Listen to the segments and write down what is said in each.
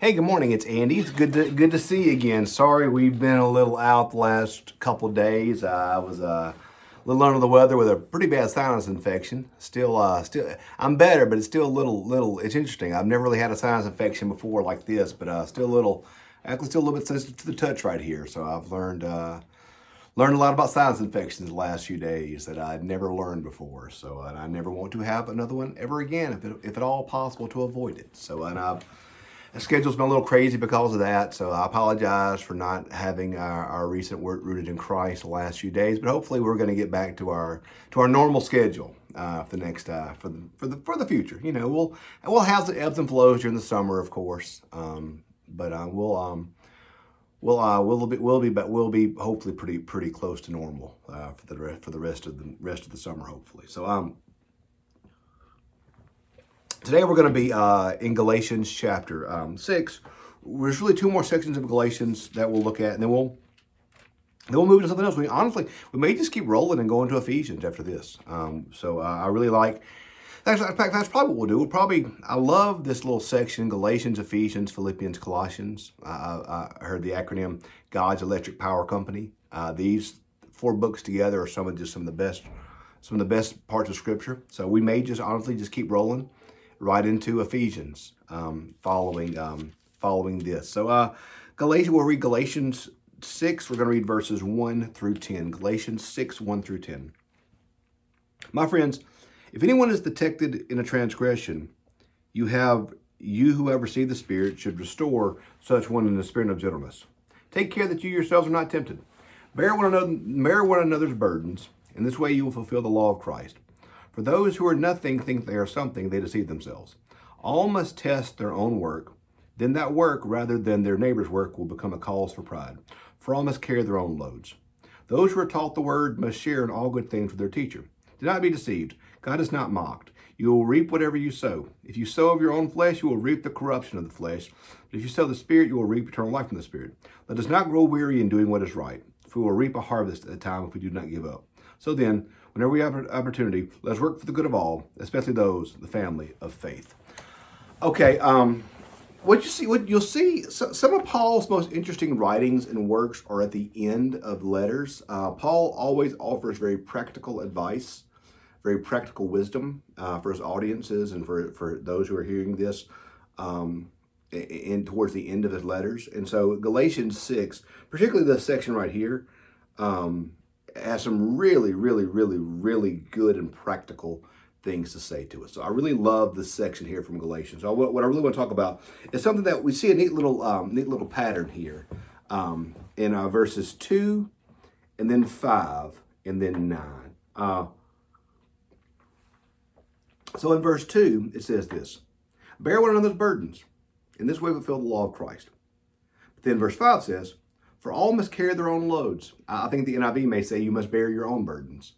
Hey, good morning. It's Andy. It's good to good to see you again. Sorry, we've been a little out the last couple days. Uh, I was uh, a little under the weather with a pretty bad sinus infection. Still, uh, still, I'm better, but it's still a little, little. It's interesting. I've never really had a sinus infection before like this, but uh, still a little, actually, still a little bit sensitive to the touch right here. So I've learned uh, learned a lot about sinus infections the last few days that I'd never learned before. So I never want to have another one ever again, if, it, if at all possible, to avoid it. So and I've the schedule's been a little crazy because of that, so I apologize for not having our, our recent work rooted in Christ the last few days. But hopefully, we're going to get back to our to our normal schedule uh, for the next uh, for the for the for the future. You know, we'll we'll have the ebbs and flows during the summer, of course, um, but uh, we'll um, we'll uh, we'll be we'll be but we'll be hopefully pretty pretty close to normal uh, for the for the rest of the rest of the summer, hopefully. So um. Today we're going to be uh, in Galatians chapter um, 6. There's really two more sections of Galatians that we'll look at, and then we'll then we'll move to something else. We honestly we may just keep rolling and go into Ephesians after this. Um, so uh, I really like. That's, in fact, that's probably what we'll do. We'll probably. I love this little section: Galatians, Ephesians, Philippians, Colossians. Uh, I heard the acronym God's Electric Power Company. Uh, these four books together are some of just some of the best, some of the best parts of Scripture. So we may just honestly just keep rolling right into Ephesians um, following um, following this. So uh, Galatians, we'll read Galatians 6. We're going to read verses 1 through 10. Galatians 6, 1 through 10. My friends, if anyone is detected in a transgression, you have you who have received the Spirit should restore such one in the spirit of gentleness. Take care that you yourselves are not tempted. Bear one another, bear one another's burdens. In this way you will fulfill the law of Christ. For those who are nothing think they are something, they deceive themselves. All must test their own work. Then that work, rather than their neighbor's work, will become a cause for pride. For all must carry their own loads. Those who are taught the word must share in all good things with their teacher. Do not be deceived. God is not mocked. You will reap whatever you sow. If you sow of your own flesh, you will reap the corruption of the flesh. But if you sow the Spirit, you will reap eternal life from the Spirit. Let us not grow weary in doing what is right, for we will reap a harvest at the time if we do not give up. So then, whenever we have an opportunity, let's work for the good of all, especially those, the family of faith. Okay, um, what you see, what you'll see, so, some of Paul's most interesting writings and works are at the end of letters. Uh, Paul always offers very practical advice, very practical wisdom uh, for his audiences and for, for those who are hearing this um, in towards the end of his letters. And so Galatians 6, particularly this section right here, um, has some really, really, really, really good and practical things to say to us. So I really love this section here from Galatians. So what I really want to talk about is something that we see a neat little, um, neat little pattern here um, in uh, verses two, and then five, and then nine. Uh, so in verse two, it says this: "Bear one another's burdens, in this way fulfill the law of Christ." But then verse five says, for all must carry their own loads. I think the NIV may say you must bear your own burdens.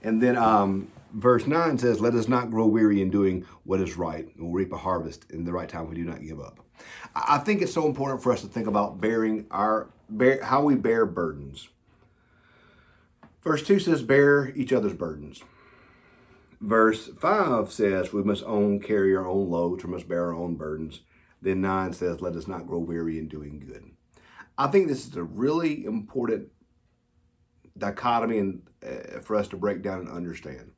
And then um, verse 9 says, Let us not grow weary in doing what is right. We'll reap a harvest in the right time. We do not give up. I think it's so important for us to think about bearing our bear, how we bear burdens. Verse 2 says, Bear each other's burdens. Verse 5 says, We must own, carry our own loads, or must bear our own burdens. Then 9 says, Let us not grow weary in doing good. I think this is a really important dichotomy and uh, for us to break down and understand.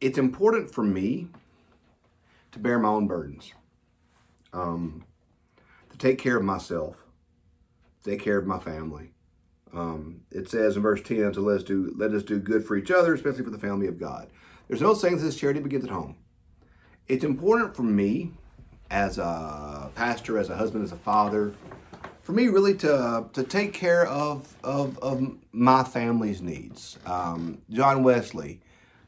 It's important for me to bear my own burdens, um, to take care of myself, take care of my family. Um, it says in verse 10, so let us, do, let us do good for each other, especially for the family of God. There's no saying that this charity begins at home. It's important for me as a pastor, as a husband, as a father, for me really to to take care of of, of my family's needs. Um, John Wesley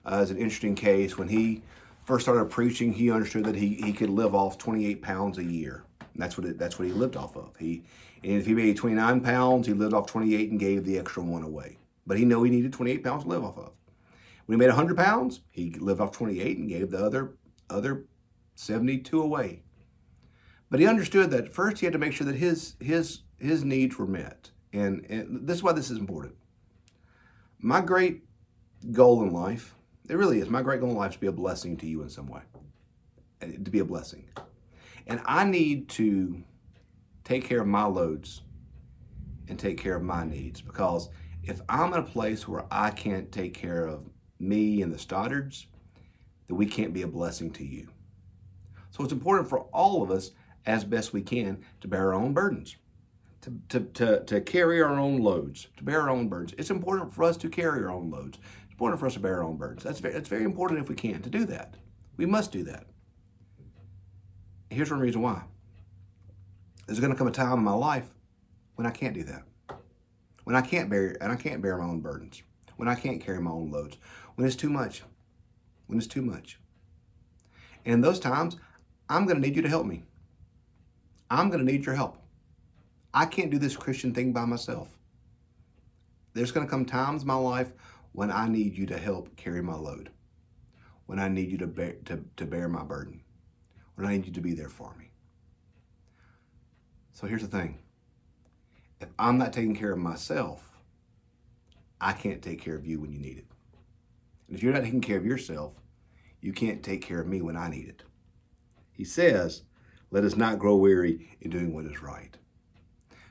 uh, is an interesting case. When he first started preaching, he understood that he, he could live off 28 pounds a year. And that's what it, that's what he lived off of. He and if he made 29 pounds, he lived off 28 and gave the extra one away. But he knew he needed 28 pounds to live off of. When he made 100 pounds, he lived off 28 and gave the other other 72 away. But he understood that first he had to make sure that his his his needs were met. And, and this is why this is important. My great goal in life, it really is, my great goal in life is to be a blessing to you in some way. To be a blessing. And I need to take care of my loads and take care of my needs because if I'm in a place where I can't take care of me and the Stoddards, then we can't be a blessing to you. So it's important for all of us, as best we can, to bear our own burdens, to, to, to, to carry our own loads, to bear our own burdens. It's important for us to carry our own loads. It's important for us to bear our own burdens. That's very, that's very important if we can to do that. We must do that. Here's one reason why. There's going to come a time in my life when I can't do that. When I can't bear and I can't bear my own burdens. When I can't carry my own loads. When it's too much. When it's too much. And in those times, I'm going to need you to help me. I'm going to need your help. I can't do this Christian thing by myself. There's going to come times in my life when I need you to help carry my load. When I need you to bear, to, to bear my burden. When I need you to be there for me. So here's the thing if I'm not taking care of myself, I can't take care of you when you need it. And if you're not taking care of yourself, you can't take care of me when I need it. He says, let us not grow weary in doing what is right.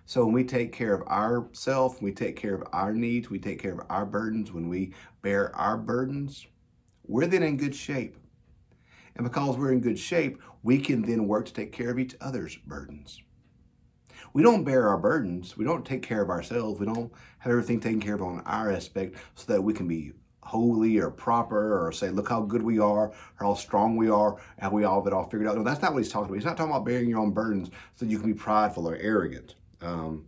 So when we take care of ourselves, we take care of our needs, we take care of our burdens, when we bear our burdens, we're then in good shape. And because we're in good shape, we can then work to take care of each other's burdens we don't bear our burdens. We don't take care of ourselves. We don't have everything taken care of on our aspect so that we can be holy or proper or say, look how good we are, or how strong we are, and we all have it all figured out. No, that's not what he's talking about. He's not talking about bearing your own burdens so you can be prideful or arrogant. Um,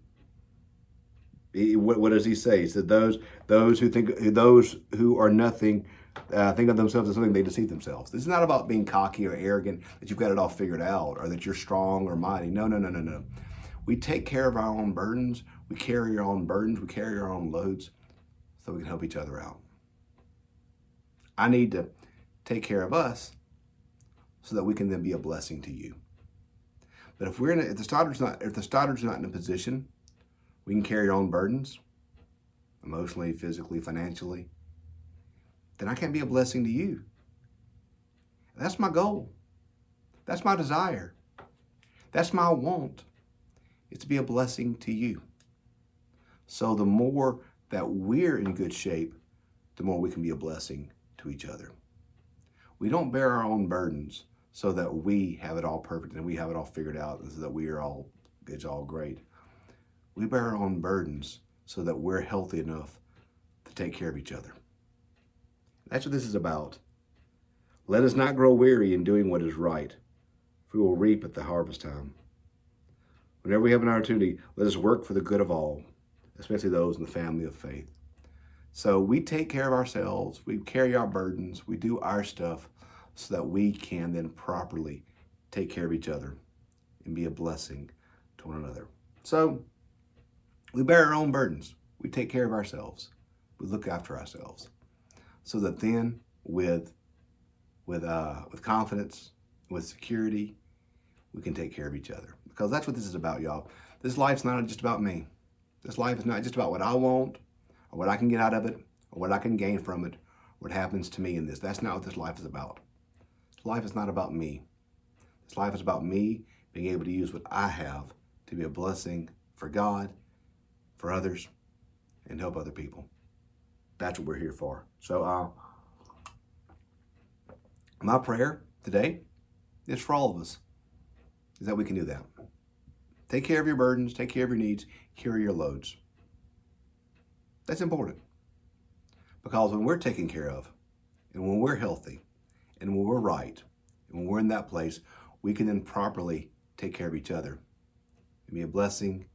he, what, what, does he say? He said, those, those who think, those who are nothing, uh, think of themselves as something, they deceive themselves. This is not about being cocky or arrogant, that you've got it all figured out, or that you're strong or mighty. No, no, no, no, no. We take care of our own burdens. We carry our own burdens. We carry our own loads so we can help each other out. I need to take care of us so that we can then be a blessing to you. But if we're in a, if the Stoddards not if the Stoddards not in a position, we can carry our own burdens, emotionally, physically, financially, then I can't be a blessing to you. That's my goal. That's my desire. That's my want is to be a blessing to you. So the more that we're in good shape, the more we can be a blessing to each other. We don't bear our own burdens so that we have it all perfect and we have it all figured out and so that we are all it's all great. We bear our own burdens so that we're healthy enough to take care of each other. That's what this is about. Let us not grow weary in doing what is right, for we will reap at the harvest time. Whenever we have an opportunity, let us work for the good of all, especially those in the family of faith. So we take care of ourselves, we carry our burdens, we do our stuff so that we can then properly take care of each other and be a blessing to one another. So we bear our own burdens, we take care of ourselves, we look after ourselves, so that then with with uh, with confidence, with security, we can take care of each other because that's what this is about, y'all. This life's not just about me. This life is not just about what I want or what I can get out of it or what I can gain from it, what happens to me in this. That's not what this life is about. This life is not about me. This life is about me being able to use what I have to be a blessing for God, for others, and help other people. That's what we're here for. So, uh, my prayer today is for all of us is that we can do that. Take care of your burdens, take care of your needs, carry your loads. That's important. Because when we're taken care of, and when we're healthy, and when we're right, and when we're in that place, we can then properly take care of each other and be a blessing,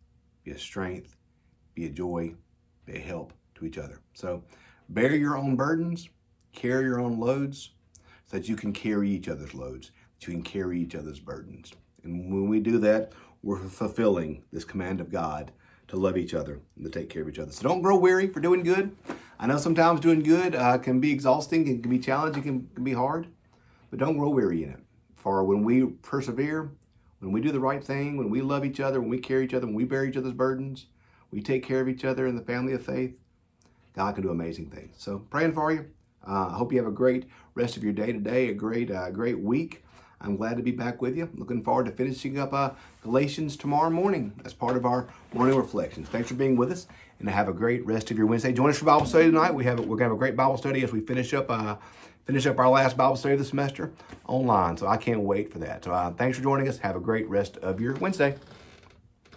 be a strength, be a joy, be a help to each other. So bear your own burdens, carry your own loads, so that you can carry each other's loads, that you can carry each other's burdens. And when we do that, we're fulfilling this command of God to love each other and to take care of each other. So don't grow weary for doing good. I know sometimes doing good uh, can be exhausting, it can be challenging, can, can be hard, but don't grow weary in it. For when we persevere, when we do the right thing, when we love each other, when we carry each other, when we bear each other's burdens, we take care of each other in the family of faith, God can do amazing things. So praying for you. Uh, I hope you have a great rest of your day today, a great, uh, great week. I'm glad to be back with you. Looking forward to finishing up uh, Galatians tomorrow morning as part of our morning reflections. Thanks for being with us, and have a great rest of your Wednesday. Join us for Bible study tonight. We have we're gonna have a great Bible study as we finish up uh, finish up our last Bible study of the semester online. So I can't wait for that. So uh, thanks for joining us. Have a great rest of your Wednesday.